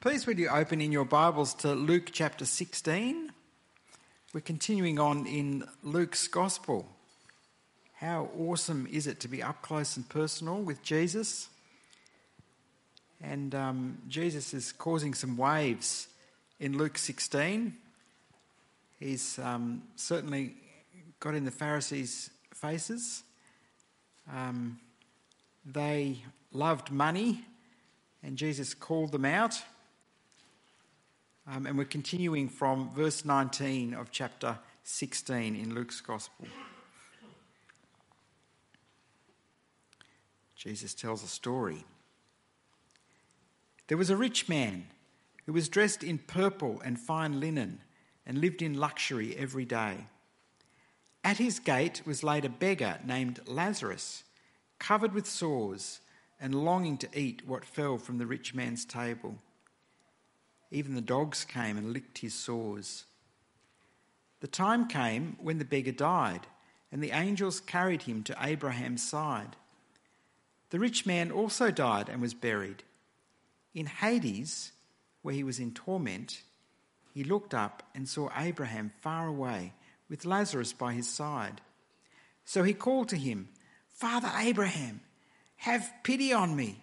Please, would you open in your Bibles to Luke chapter 16? We're continuing on in Luke's Gospel. How awesome is it to be up close and personal with Jesus? And um, Jesus is causing some waves in Luke 16. He's um, certainly got in the Pharisees' faces. Um, they loved money, and Jesus called them out. Um, and we're continuing from verse 19 of chapter 16 in Luke's Gospel. Jesus tells a story. There was a rich man who was dressed in purple and fine linen and lived in luxury every day. At his gate was laid a beggar named Lazarus, covered with sores and longing to eat what fell from the rich man's table. Even the dogs came and licked his sores. The time came when the beggar died, and the angels carried him to Abraham's side. The rich man also died and was buried. In Hades, where he was in torment, he looked up and saw Abraham far away with Lazarus by his side. So he called to him, Father Abraham, have pity on me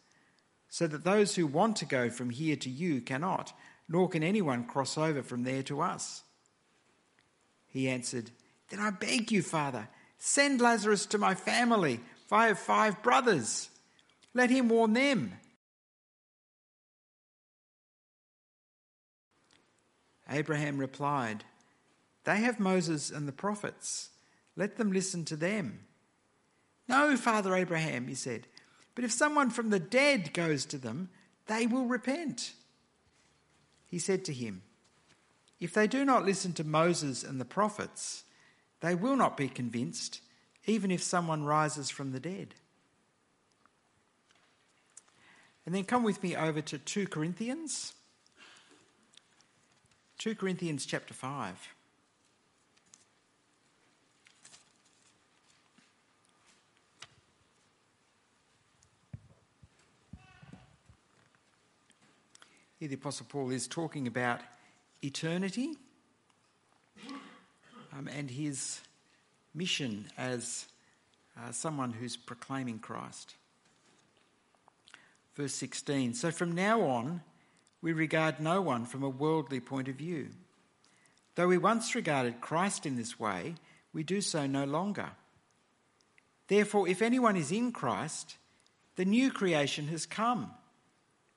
so that those who want to go from here to you cannot, nor can anyone cross over from there to us. He answered, Then I beg you, Father, send Lazarus to my family, for I have five brothers. Let him warn them. Abraham replied, They have Moses and the prophets. Let them listen to them. No, Father Abraham, he said. But if someone from the dead goes to them, they will repent. He said to him, If they do not listen to Moses and the prophets, they will not be convinced, even if someone rises from the dead. And then come with me over to 2 Corinthians. 2 Corinthians chapter 5. Here, the Apostle Paul is talking about eternity um, and his mission as uh, someone who's proclaiming Christ. Verse 16 So from now on, we regard no one from a worldly point of view. Though we once regarded Christ in this way, we do so no longer. Therefore, if anyone is in Christ, the new creation has come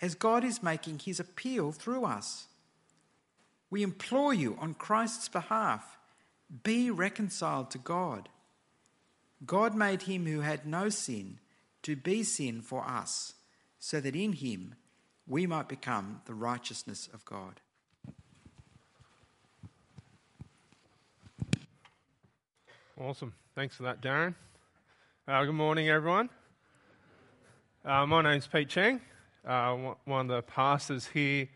as God is making his appeal through us. We implore you on Christ's behalf be reconciled to God. God made him who had no sin to be sin for us, so that in him we might become the righteousness of God. Awesome. Thanks for that, Darren. Uh, good morning, everyone. Uh, my name's Pete Cheng uh, one of the pastors here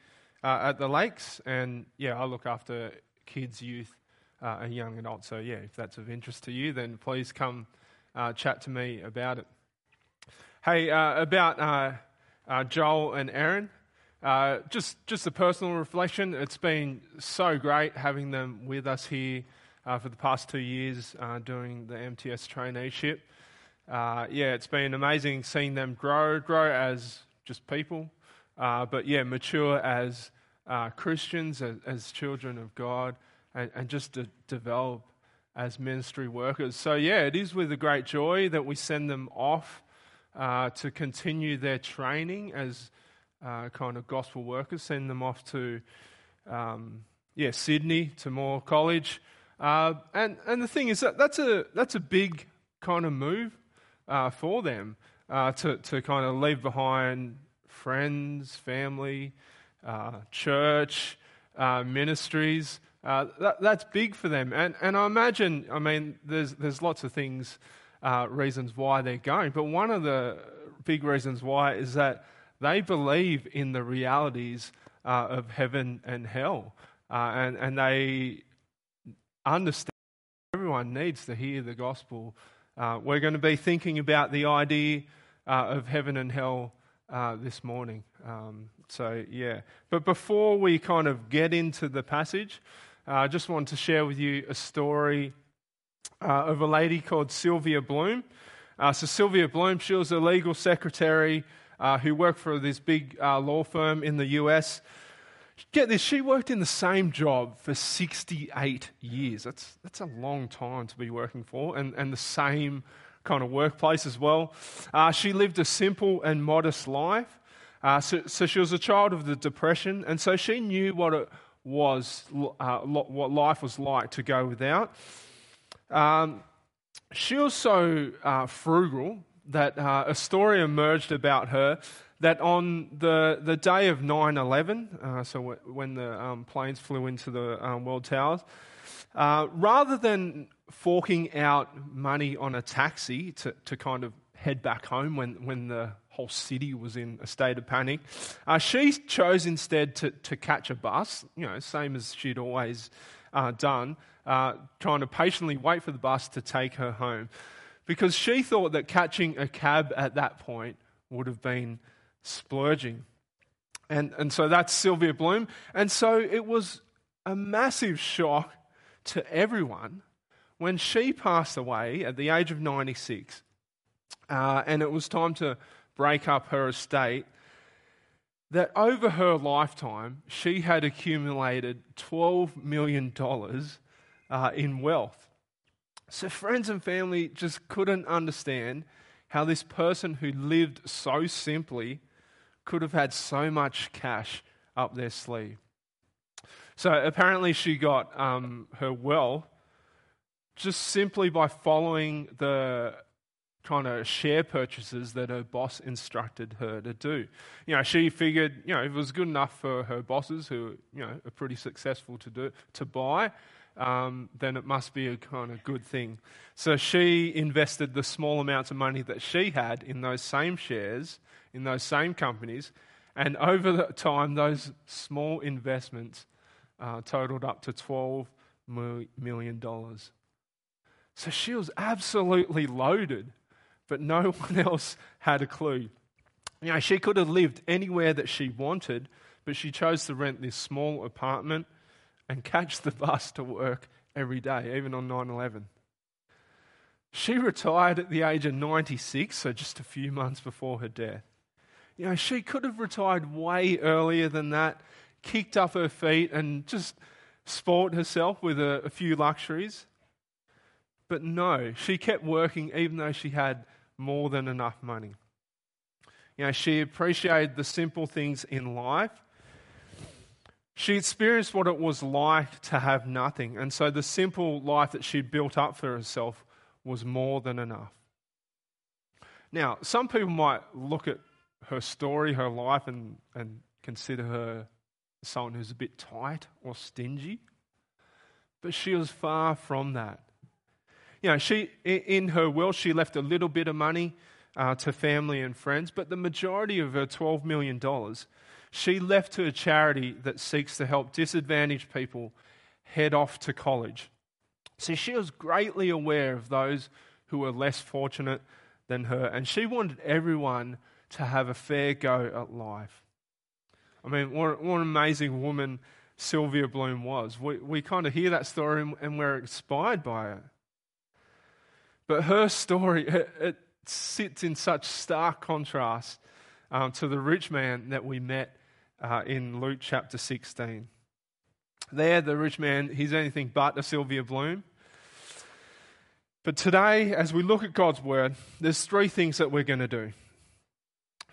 uh, at the Lakes, and yeah, I look after kids, youth, uh, and young adults. So yeah, if that's of interest to you, then please come uh, chat to me about it. Hey, uh, about uh, Joel and Aaron. just, just a personal reflection. It's been so great having them with us here for the past two years doing the MTS traineeship. Yeah, it's been amazing seeing them grow, grow as just people, uh, but yeah, mature as uh, Christians, as, as, children of God, and, and just to develop as ministry workers. So, yeah, it is with a great joy that we send them off uh, to continue their training as uh, kind of gospel workers, send them off to, um, yeah, Sydney, to Moore College. Uh, and, and the thing is that that's a, that's a big kind of move uh, for them uh, to, to kind of leave behind friends, family, uh, church, ministries. Uh, that, that's big for them. And, and I imagine, I mean, there's, there's lots of things, uh, reasons why they're going, but one of the big reasons why is that they believe in the realities uh, of heaven and hell. Uh, and, and they understand everyone needs to hear the gospel. Uh, we're going to be thinking about the idea uh, of heaven and hell this morning. Um, so, yeah. But before we kind of get into the passage, uh, I just wanted to share with you a story uh, of a lady called Sylvia Bloom. Uh, so, Sylvia Bloom, she was a legal secretary uh, who worked for this big uh, law firm in the US. Get this, she worked in the same job for 68 years. That's, that's a long time to be working for, and, and the same kind of workplace as well. Uh, she lived a simple and modest life. Uh, so, so, she was a child of the Depression, and so she knew what it was uh, what life was like to go without. Um, she was so uh, frugal that uh, a story emerged about her that on the, the day of 9 11, uh, so w- when the um, planes flew into the um, World Towers, uh, rather than forking out money on a taxi to, to kind of head back home when, when the whole city was in a state of panic. Uh, she chose instead to, to catch a bus, you know, same as she'd always uh, done, uh, trying to patiently wait for the bus to take her home. Because she thought that catching a cab at that point would have been splurging. And, and so that's Sylvia Bloom. And so it was a massive shock to everyone when she passed away at the age of 96. Uh, and it was time to break up her estate, that over her lifetime, she had accumulated $12 million uh, in wealth. So, friends and family just couldn't understand how this person who lived so simply could have had so much cash up their sleeve. So, apparently, she got um, her well just simply by following the kind of share purchases that her boss instructed her to do. You know, she figured, you know, if it was good enough for her bosses, who you know are pretty successful to do to buy, um, then it must be a kind of good thing. So she invested the small amounts of money that she had in those same shares in those same companies, and over the time, those small investments uh, totaled up to twelve million dollars. So she was absolutely loaded but no one else had a clue. You know, she could have lived anywhere that she wanted, but she chose to rent this small apartment and catch the bus to work every day, even on 9 11. She retired at the age of 96, so just a few months before her death. You know, she could have retired way earlier than that, kicked up her feet, and just sport herself with a, a few luxuries. But no, she kept working even though she had more than enough money. You know, she appreciated the simple things in life. She experienced what it was like to have nothing. And so the simple life that she built up for herself was more than enough. Now, some people might look at her story, her life, and, and consider her someone who's a bit tight or stingy. But she was far from that you know, she, in her will, she left a little bit of money uh, to family and friends, but the majority of her $12 million she left to a charity that seeks to help disadvantaged people head off to college. See, she was greatly aware of those who were less fortunate than her, and she wanted everyone to have a fair go at life. I mean, what, what an amazing woman Sylvia Bloom was. We, we kind of hear that story and, and we're inspired by it. But her story, it, it sits in such stark contrast um, to the rich man that we met uh, in Luke chapter 16. there, the rich man, he's anything but a Sylvia Bloom. But today, as we look at God's word, there's three things that we're going to do.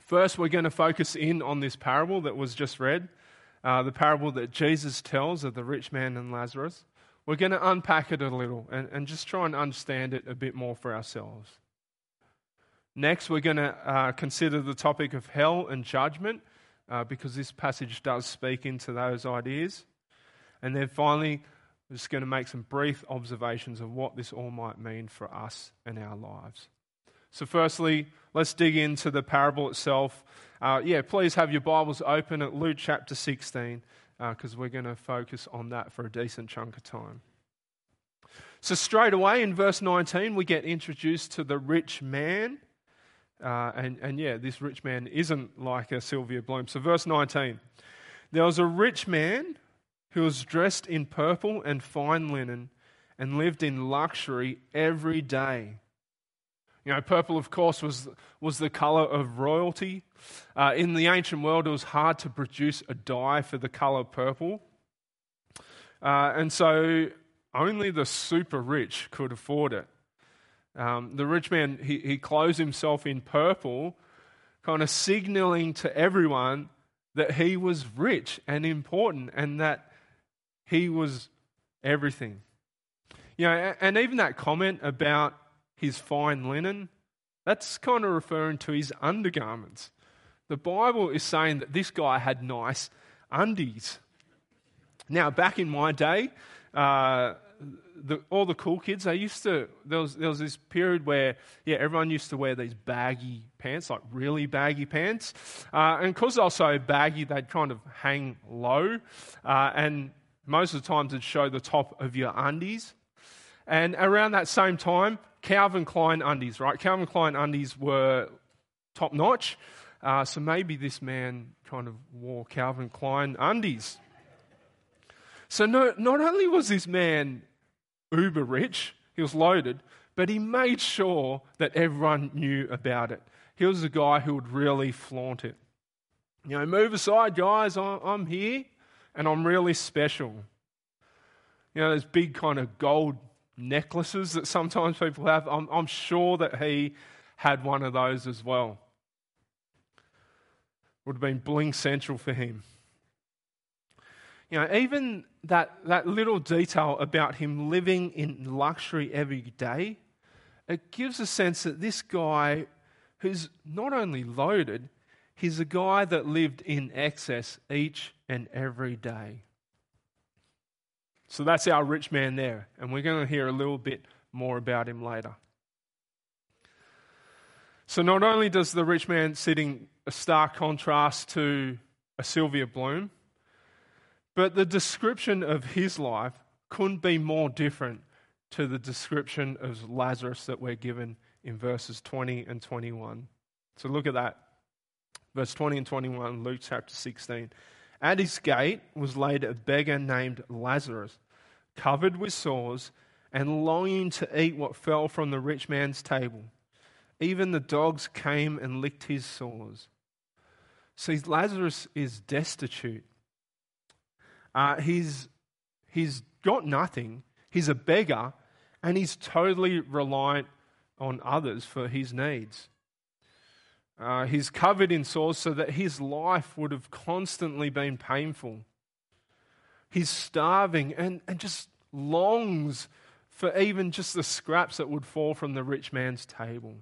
First, we're going to focus in on this parable that was just read, uh, the parable that Jesus tells of the rich man and Lazarus. We're going to unpack it a little and, and just try and understand it a bit more for ourselves. Next, we're going to uh, consider the topic of hell and judgment uh, because this passage does speak into those ideas. And then finally, we're just going to make some brief observations of what this all might mean for us and our lives. So, firstly, let's dig into the parable itself. Uh, yeah, please have your Bibles open at Luke chapter 16 because uh, we're going to focus on that for a decent chunk of time. So, straight away in verse 19, we get introduced to the rich man. Uh, and, and yeah, this rich man isn't like a Sylvia Bloom. So, verse 19 there was a rich man who was dressed in purple and fine linen and lived in luxury every day. You know, purple, of course, was, was the color of royalty. Uh, in the ancient world, it was hard to produce a dye for the color purple. Uh, and so only the super rich could afford it. Um, the rich man, he, he clothes himself in purple, kind of signaling to everyone that he was rich and important and that he was everything. You know, and even that comment about his fine linen, that's kind of referring to his undergarments. The Bible is saying that this guy had nice undies. Now, back in my day, uh, the, all the cool kids, they used to, there was, there was this period where, yeah, everyone used to wear these baggy pants, like really baggy pants. Uh, and because they were so baggy, they'd kind of hang low. Uh, and most of the times it'd show the top of your undies. And around that same time, Calvin Klein undies, right? Calvin Klein undies were top notch. Uh, so maybe this man kind of wore Calvin Klein undies. So no, not only was this man uber rich, he was loaded, but he made sure that everyone knew about it. He was a guy who would really flaunt it. You know, move aside, guys, I'm here and I'm really special. You know, those big kind of gold necklaces that sometimes people have. I'm, I'm sure that he had one of those as well. Would have been bling central for him. You know, even that, that little detail about him living in luxury every day, it gives a sense that this guy who's not only loaded, he's a guy that lived in excess each and every day. So that's our rich man there, and we're going to hear a little bit more about him later. So, not only does the rich man sit in a stark contrast to a Sylvia Bloom, but the description of his life couldn't be more different to the description of Lazarus that we're given in verses 20 and 21. So, look at that. Verse 20 and 21, Luke chapter 16. At his gate was laid a beggar named Lazarus, covered with sores and longing to eat what fell from the rich man's table. Even the dogs came and licked his sores. See, Lazarus is destitute. Uh, he's, he's got nothing. He's a beggar, and he's totally reliant on others for his needs. Uh, he's covered in sores so that his life would have constantly been painful. He's starving and, and just longs for even just the scraps that would fall from the rich man's table.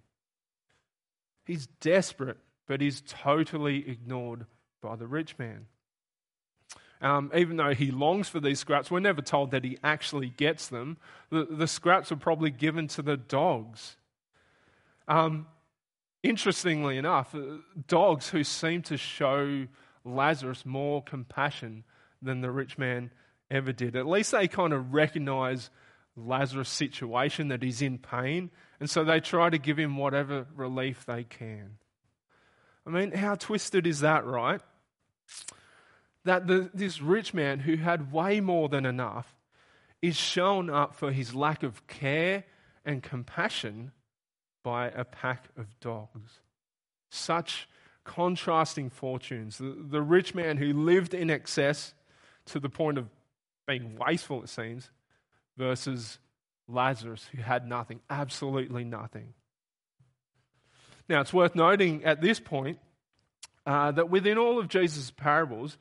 He's desperate, but he's totally ignored by the rich man. Um, even though he longs for these scraps, we're never told that he actually gets them. The, the scraps are probably given to the dogs. Um, Interestingly enough, uh, dogs who seem to show Lazarus more compassion than the rich man ever did. At least they kind of recognize Lazarus' situation, that he's in pain, and so they try to give him whatever relief they can. I mean, how twisted is that, right? That the, this rich man who had way more than enough is shown up for his lack of care and compassion by a pack of dogs. Such contrasting fortunes. The, the rich man who lived in excess to the point of being wasteful, it seems, versus Lazarus, who had nothing, absolutely nothing. Now, it's worth noting at this point uh, that within all of Jesus' parables,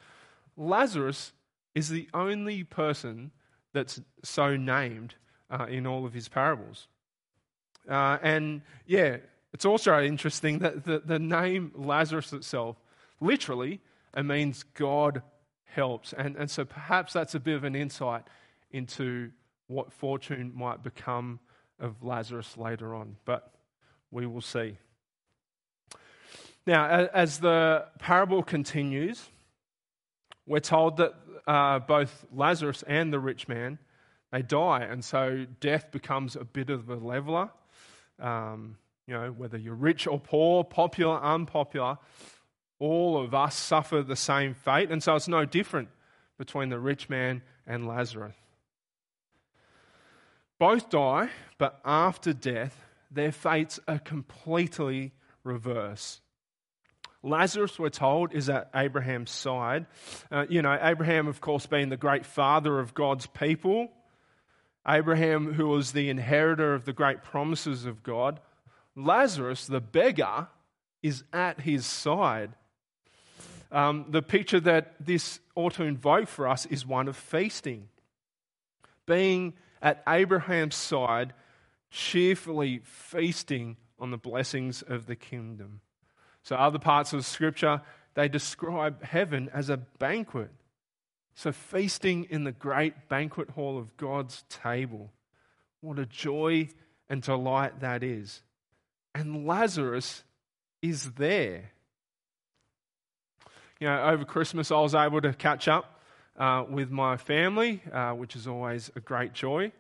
Lazarus is the only person that's so named uh, in all of his parables. Uh, and yeah, it's also interesting that the, the name Lazarus itself, literally, it means God helps. And, and so perhaps that's a bit of an insight into what fortune might become of Lazarus later on. But we will see. Now, as the parable continues, we're told that uh, both Lazarus and the rich man they die, and so death becomes a bit of a leveler. Um, you know, whether you're rich or poor, popular, unpopular, all of us suffer the same fate, and so it's no different between the rich man and Lazarus. Both die, but after death, their fates are completely reversed. Lazarus, we're told, is at Abraham's side. Uh, you know, Abraham, of course, being the great father of God's people. Abraham, who was the inheritor of the great promises of God. Lazarus, the beggar, is at his side. Um, the picture that this ought to invoke for us is one of feasting. Being at Abraham's side, cheerfully feasting on the blessings of the kingdom. So, other parts of Scripture, they describe heaven as a banquet. So, feasting in the great banquet hall of God's table. What a joy and delight that is. And Lazarus is there. You know, over Christmas, I was able to catch up uh, with my family, uh, which is always a great joy.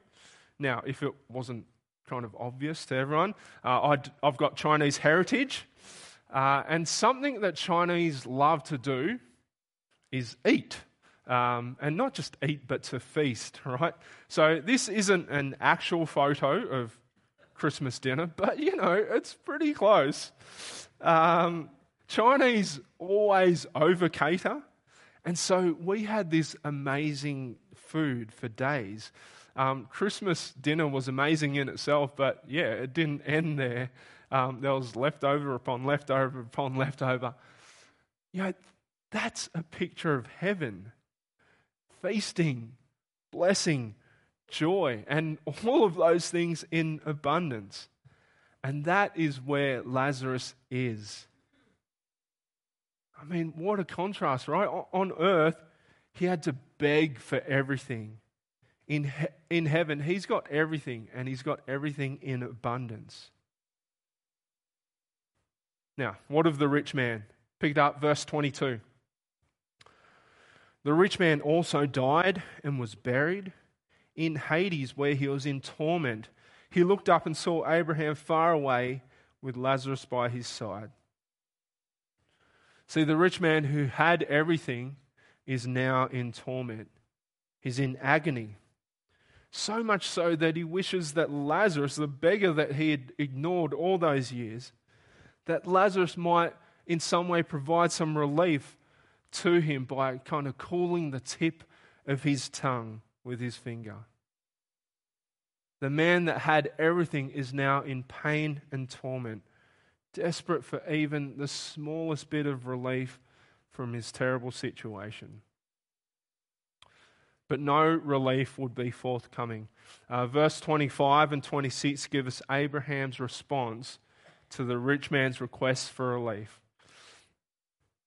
Now, if it wasn't kind of obvious to everyone, uh, i have got Chinese heritage. Uh, and something that Chinese love to do is eat. Um, and not just eat, but to feast, right? So this isn't an actual photo of Christmas dinner, but you know, it's pretty close. Um, Chinese always over cater. And so we had this amazing food for days. Um, Christmas dinner was amazing in itself, but yeah, it didn't end there. Um, there was leftover upon leftover upon leftover. You know, that's a picture of heaven feasting, blessing, joy, and all of those things in abundance. And that is where Lazarus is. I mean, what a contrast, right? On earth, he had to beg for everything. In, he- in heaven, he's got everything, and he's got everything in abundance. Now, what of the rich man? Picked up verse 22. The rich man also died and was buried in Hades, where he was in torment. He looked up and saw Abraham far away with Lazarus by his side. See, the rich man who had everything is now in torment. He's in agony. So much so that he wishes that Lazarus, the beggar that he had ignored all those years, that Lazarus might in some way provide some relief to him by kind of cooling the tip of his tongue with his finger. The man that had everything is now in pain and torment, desperate for even the smallest bit of relief from his terrible situation. But no relief would be forthcoming. Uh, verse 25 and 26 give us Abraham's response to the rich man's request for relief.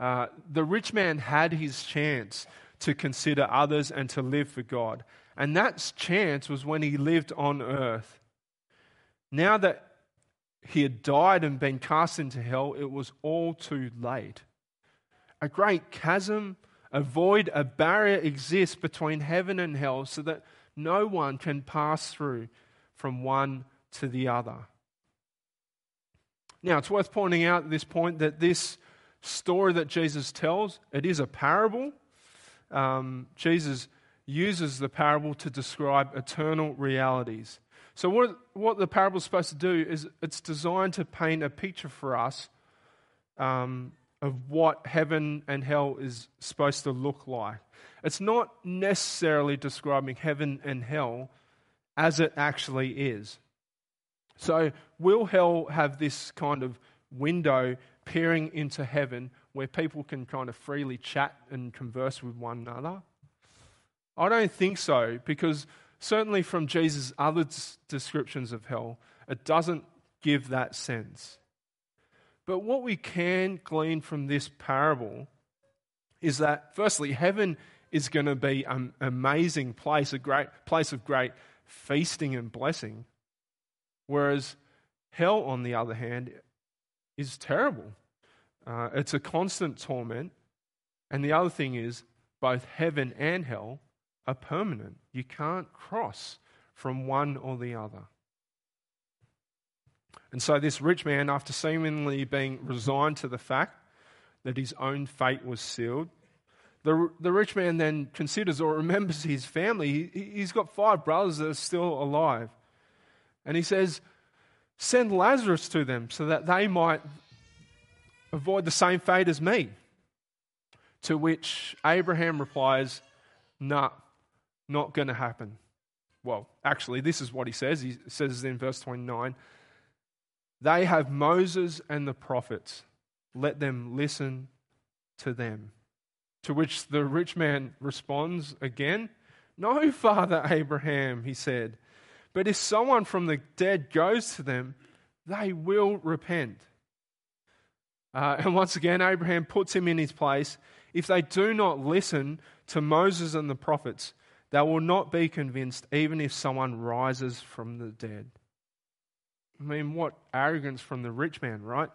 Uh, the rich man had his chance to consider others and to live for God. And that chance was when he lived on earth. Now that he had died and been cast into hell, it was all too late. A great chasm, a void, a barrier exists between heaven and hell so that No one can pass through from one to the other. Now, it's worth pointing out at this point that this story that Jesus tells, it is a parable. Um, Jesus uses the parable to describe eternal realities. So, what, what the parable is supposed to do is it's designed to paint a picture for us um, of what heaven and hell is supposed to look like. It's not necessarily describing heaven and hell as it actually is. So, will hell have this kind of window peering into heaven where people can kind of freely chat and converse with one another? I don't think so, because certainly from Jesus' other descriptions of hell, it doesn't give that sense. But what we can glean from this parable is that, firstly, heaven is going to be an amazing place, a great place of great feasting and blessing, whereas hell, on the other hand, is terrible. Uh, it's a constant torment. And the other thing is, both heaven and hell are permanent. You can't cross from one or the other. And so, this rich man, after seemingly being resigned to the fact that his own fate was sealed, the, the rich man then considers or remembers his family. He, he's got five brothers that are still alive. And he says, Send Lazarus to them so that they might avoid the same fate as me. To which Abraham replies, Nah, not going to happen. Well, actually, this is what he says. He says in verse 29 They have Moses and the prophets. Let them listen to them. To which the rich man responds again No, Father Abraham, he said. But if someone from the dead goes to them, they will repent. Uh, and once again, Abraham puts him in his place. If they do not listen to Moses and the prophets, they will not be convinced, even if someone rises from the dead. I mean, what arrogance from the rich man, right?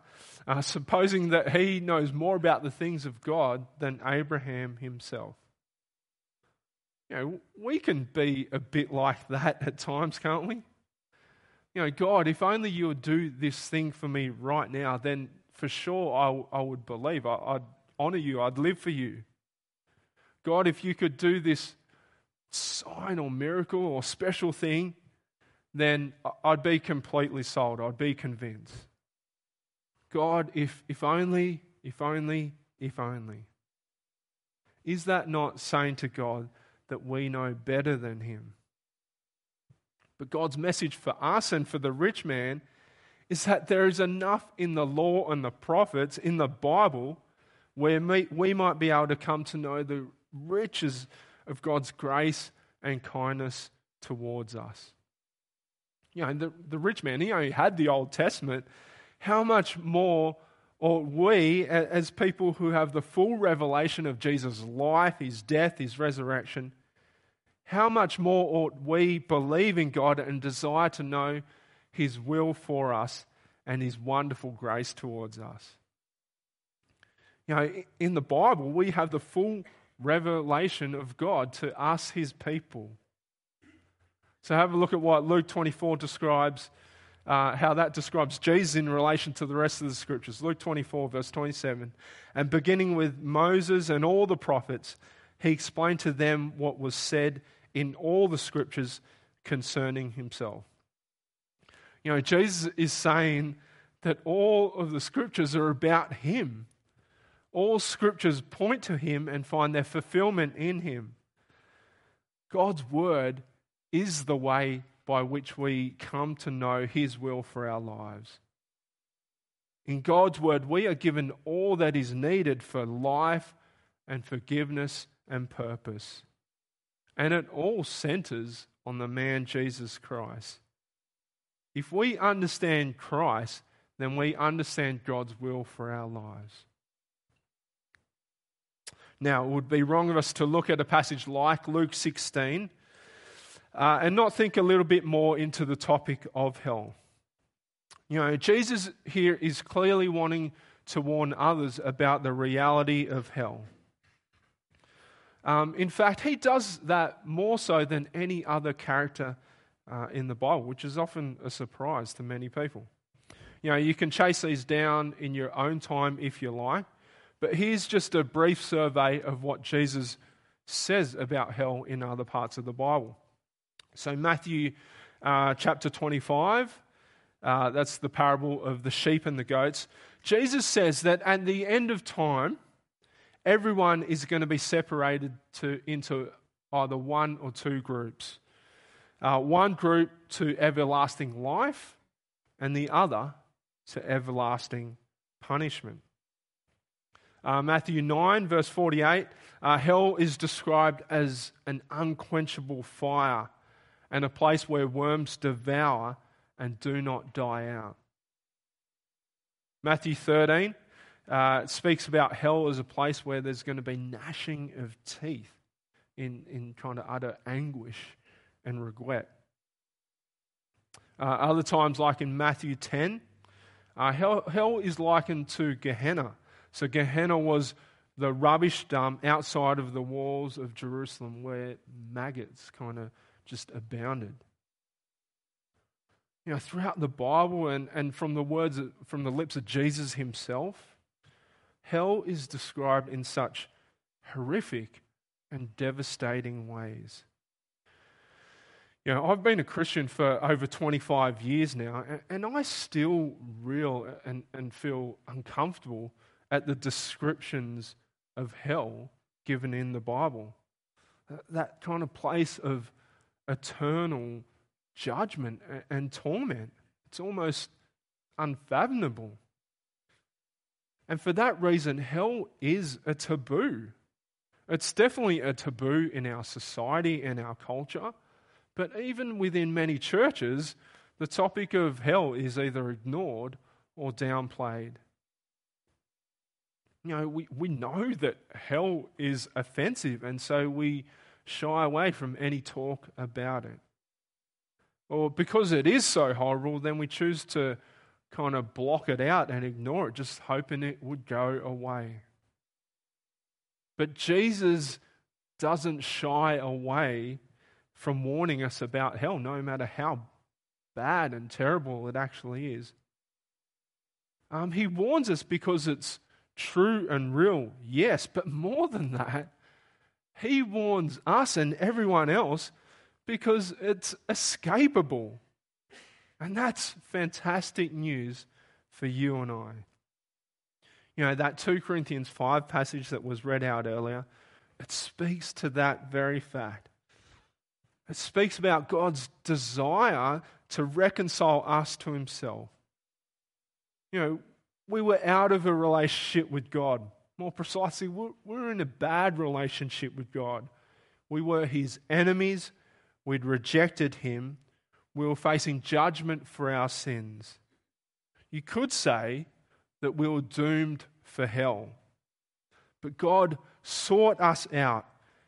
Uh, supposing that he knows more about the things of God than Abraham himself. You know, we can be a bit like that at times, can't we? You know, God, if only you would do this thing for me right now, then for sure I, I would believe. I, I'd honor you. I'd live for you. God, if you could do this sign or miracle or special thing, then I'd be completely sold. I'd be convinced. God, if, if only, if only, if only. Is that not saying to God that we know better than Him? But God's message for us and for the rich man is that there is enough in the law and the prophets, in the Bible, where we might be able to come to know the riches of God's grace and kindness towards us. You know, the, the rich man, he only had the Old Testament. How much more ought we, as people who have the full revelation of Jesus' life, his death, his resurrection, how much more ought we believe in God and desire to know his will for us and his wonderful grace towards us? You know, in the Bible, we have the full revelation of God to us, his people. So have a look at what Luke 24 describes, uh, how that describes Jesus in relation to the rest of the scriptures. Luke 24, verse 27. And beginning with Moses and all the prophets, he explained to them what was said in all the scriptures concerning himself. You know, Jesus is saying that all of the scriptures are about him. All scriptures point to him and find their fulfillment in him. God's word is the way by which we come to know his will for our lives. In God's word, we are given all that is needed for life and forgiveness and purpose. And it all centers on the man Jesus Christ. If we understand Christ, then we understand God's will for our lives. Now, it would be wrong of us to look at a passage like Luke 16 uh, and not think a little bit more into the topic of hell. You know, Jesus here is clearly wanting to warn others about the reality of hell. Um, in fact, he does that more so than any other character uh, in the Bible, which is often a surprise to many people. You know, you can chase these down in your own time if you like, but here's just a brief survey of what Jesus says about hell in other parts of the Bible. So, Matthew uh, chapter 25, uh, that's the parable of the sheep and the goats. Jesus says that at the end of time, everyone is going to be separated to, into either one or two groups. Uh, one group to everlasting life, and the other to everlasting punishment. Uh, Matthew 9, verse 48, uh, hell is described as an unquenchable fire and a place where worms devour and do not die out. Matthew 13, uh, speaks about hell as a place where there's going to be gnashing of teeth in, in kind of utter anguish and regret. Uh, other times, like in Matthew 10, uh, hell, hell is likened to Gehenna. So, Gehenna was the rubbish dump outside of the walls of Jerusalem where maggots kind of just abounded. You know, throughout the Bible and, and from the words from the lips of Jesus himself, Hell is described in such horrific and devastating ways. You know, I've been a Christian for over 25 years now, and, I still reel and, and feel uncomfortable at the descriptions of hell given in the Bible. That kind of place of eternal judgment and torment. It's almost unfathomable. And for that reason, hell is a taboo. It's definitely a taboo in our society and our culture. But even within many churches, the topic of hell is either ignored or downplayed. You know, we, we know that hell is offensive, and so we shy away from any talk about it. Or because it is so horrible, then we choose to kind of block it out and ignore it, just hoping it would go away. But Jesus doesn't shy away from warning us about hell, no matter how bad and terrible it actually is. Um, he warns us because it's true and real, yes, but more than that, he warns us and everyone else because it's escapable. And that's fantastic news for you and I. You know, that 2 Corinthians 5 passage that was read out earlier, it speaks to that very fact. It speaks about God's desire to reconcile us to Himself. You know, we were out of a relationship with God. More precisely, we were in a bad relationship with God. We were His enemies, we'd rejected Him, we were facing judgment for our sins. You could say that we were doomed for hell. But God sought us out.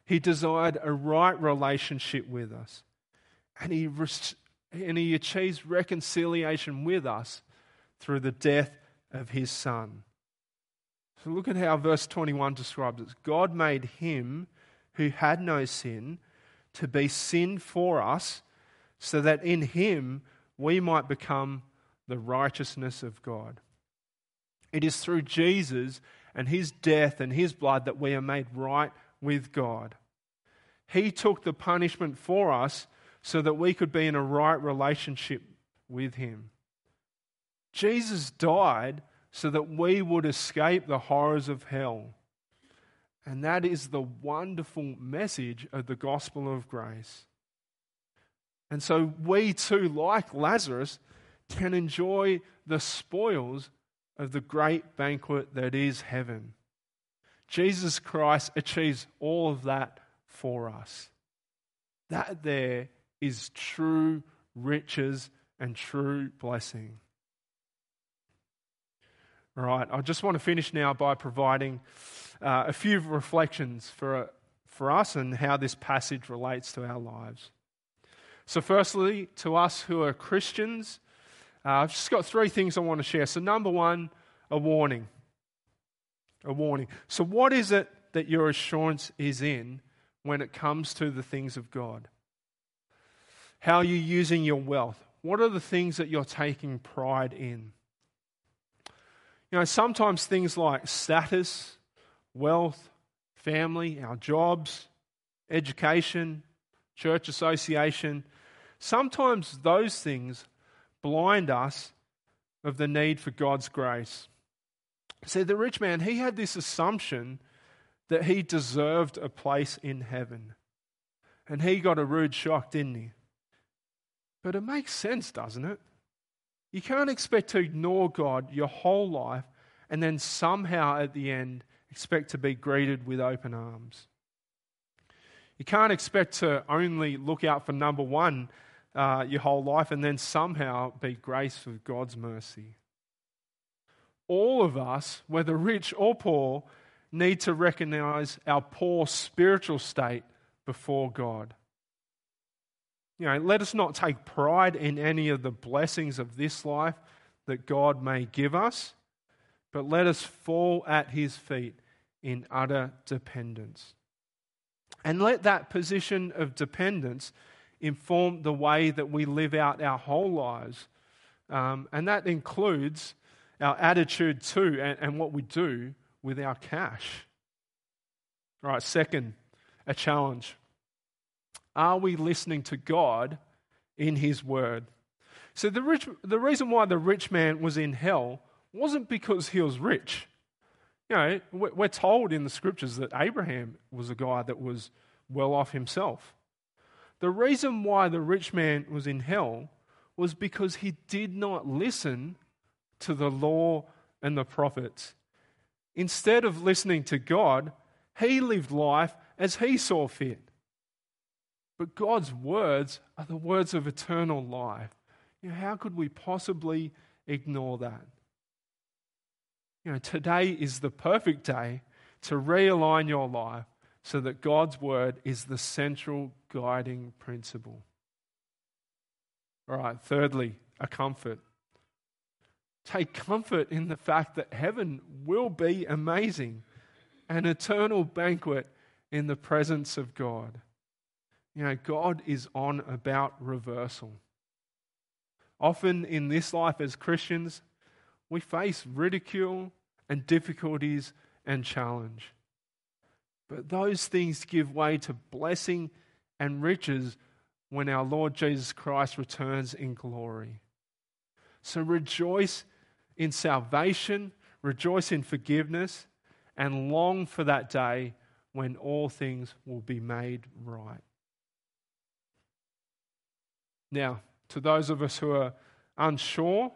He desired a right relationship with us. And He, and he achieves reconciliation with us through the death of His Son. So look at how verse 21 describes it. God made Him who had no sin to be sin for us so that in him we might become the righteousness of God. It is through Jesus and his death and his blood that we are made right with God. He took the punishment for us so that we could be in a right relationship with him. Jesus died so that we would escape the horrors of hell. And that is the wonderful message of the gospel of grace. And so we too, like Lazarus, can enjoy the spoils of the great banquet that is heaven. Jesus Christ achieves all of that for us. That there is true riches and true blessing. All right, I just want to finish now by providing uh, a few reflections for, for us and how this passage relates to our lives. So, firstly, to us who are Christians, uh, I've just got three things I want to share. So, number one, a warning. A warning. So, what is it that your assurance is in when it comes to the things of God? How are you using your wealth? What are the things that you're taking pride in? You know, sometimes things like status, wealth, family, our jobs, education, church association, sometimes those things blind us of the need for God's grace. See, the rich man, he had this assumption that he deserved a place in heaven. And he got a rude shock, didn't he? But it makes sense, doesn't it? You can't expect to ignore God your whole life and then somehow at the end expect to be greeted with open arms. You can't expect to only look out for number one uh, your whole life and then somehow be graced with God's mercy. All of us, whether rich or poor, need to recognize our poor spiritual state before God. You know, let us not take pride in any of the blessings of this life that God may give us, but let us fall at his feet in utter dependence. And let that position of dependence inform the way that we live out our whole lives. Um, and that includes our attitude too and, and what we do with our cash. All right, second, a challenge. Are we listening to God in His Word? So, the, rich, the reason why the rich man was in hell wasn't because he was rich. You know, we're told in the scriptures that Abraham was a guy that was well off himself. The reason why the rich man was in hell was because he did not listen to the law and the prophets. Instead of listening to God, he lived life as he saw fit. But God's words are the words of eternal life. You know, how could we possibly ignore that? You know, today is the perfect day to realign your life so that God's word is the central guiding principle. All right, thirdly, a comfort. Take comfort in the fact that heaven will be amazing, an eternal banquet in the presence of God. You know, God is on about reversal. Often in this life as Christians, we face ridicule and difficulties and challenge. But those things give way to blessing and riches when our Lord Jesus Christ returns in glory. So rejoice in salvation, rejoice in forgiveness, and long for that day when all things will be made right. Now, to those of us who are unsure,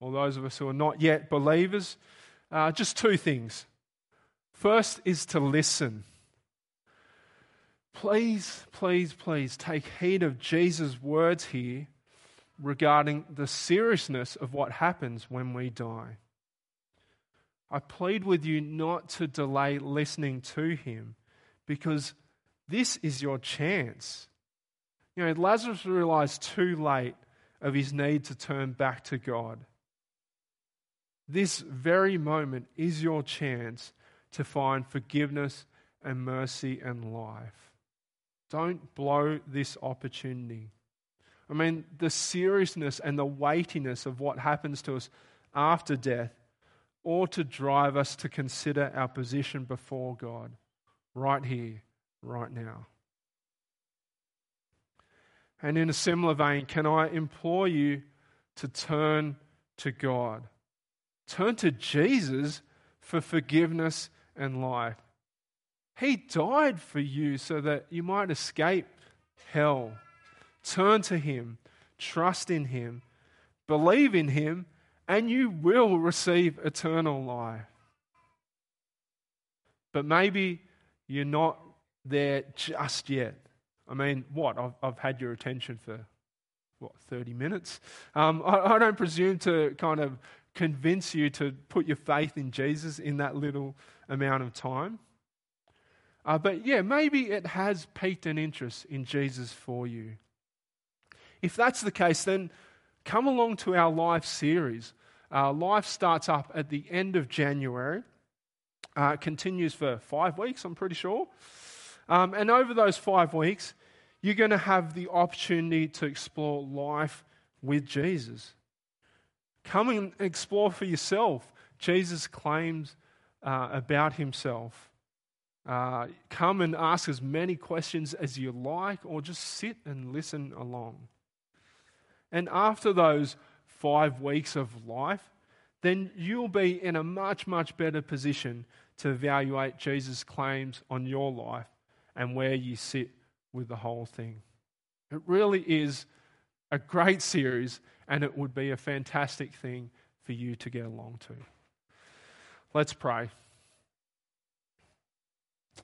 or those of us who are not yet believers, uh, just two things. First is to listen. Please, please, please take heed of Jesus' words here regarding the seriousness of what happens when we die. I plead with you not to delay listening to him because this is your chance. You know, Lazarus realized too late of his need to turn back to God. This very moment is your chance to find forgiveness and mercy and life. Don't blow this opportunity. I mean, the seriousness and the weightiness of what happens to us after death ought to drive us to consider our position before God right here, right now. And in a similar vein, can I implore you to turn to God? Turn to Jesus for forgiveness and life. He died for you so that you might escape hell. Turn to Him, trust in Him, believe in Him, and you will receive eternal life. But maybe you're not there just yet. I mean, what? I've, I've had your attention for, what, 30 minutes? Um, I, I don't presume to kind of convince you to put your faith in Jesus in that little amount of time. Uh, but yeah, maybe it has piqued an interest in Jesus for you. If that's the case, then come along to our life series. Uh, life starts up at the end of January, uh, continues for five weeks, I'm pretty sure. Um, and over those five weeks, you're going to have the opportunity to explore life with Jesus. Come and explore for yourself Jesus' claims uh, about himself. Uh, come and ask as many questions as you like, or just sit and listen along. And after those five weeks of life, then you'll be in a much, much better position to evaluate Jesus' claims on your life and where you sit with the whole thing. It really is a great series, and it would be a fantastic thing for you to get along to. Let's pray.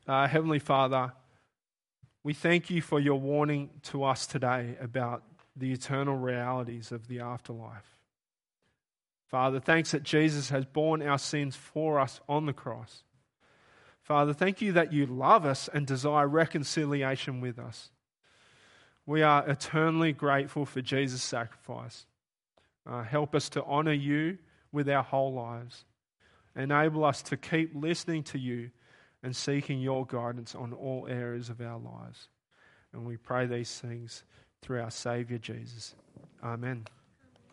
Uh, Heavenly Father, we thank you for your warning to us today about the eternal realities of the afterlife. Father, thanks that Jesus has borne our sins for us on the cross. Father, thank you that you love us and desire reconciliation with us. We are eternally grateful for Jesus' sacrifice. Uh, help us to honor you with our whole lives. Enable us to keep listening to you and seeking your guidance on all areas of our lives. And we pray these things through our Saviour Jesus. Amen.